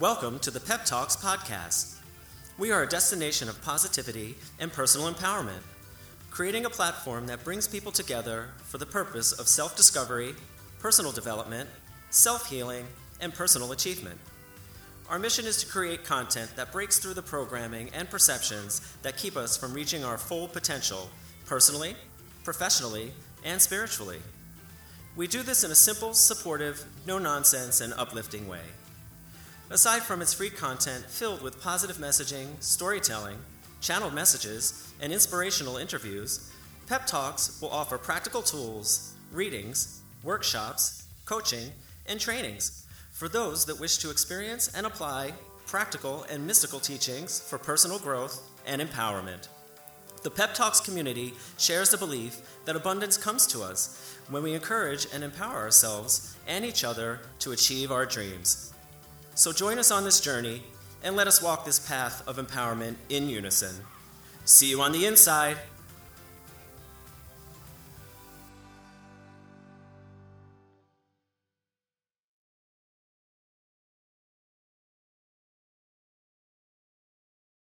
Welcome to the Pep Talkz podcast. We are a destination of positivity and personal empowerment, creating a platform that brings people together for the purpose of self discovery, personal development, self healing, and personal achievement. Our mission is to create content that breaks through the programming and perceptions that keep us from reaching our full potential personally, professionally, and spiritually. We do this in a simple, supportive, no nonsense, and uplifting way. Aside from its free content filled with positive messaging, storytelling, channeled messages, and inspirational interviews, Pep Talkz will offer practical tools, readings, workshops, coaching, and trainings for those that wish to experience and apply practical and mystical teachings for personal growth and empowerment. The Pep Talkz community shares the belief that abundance comes to us when we encourage and empower ourselves and each other to achieve our dreams. So join us on this journey and let us walk this path of empowerment in unison. See you on the inside.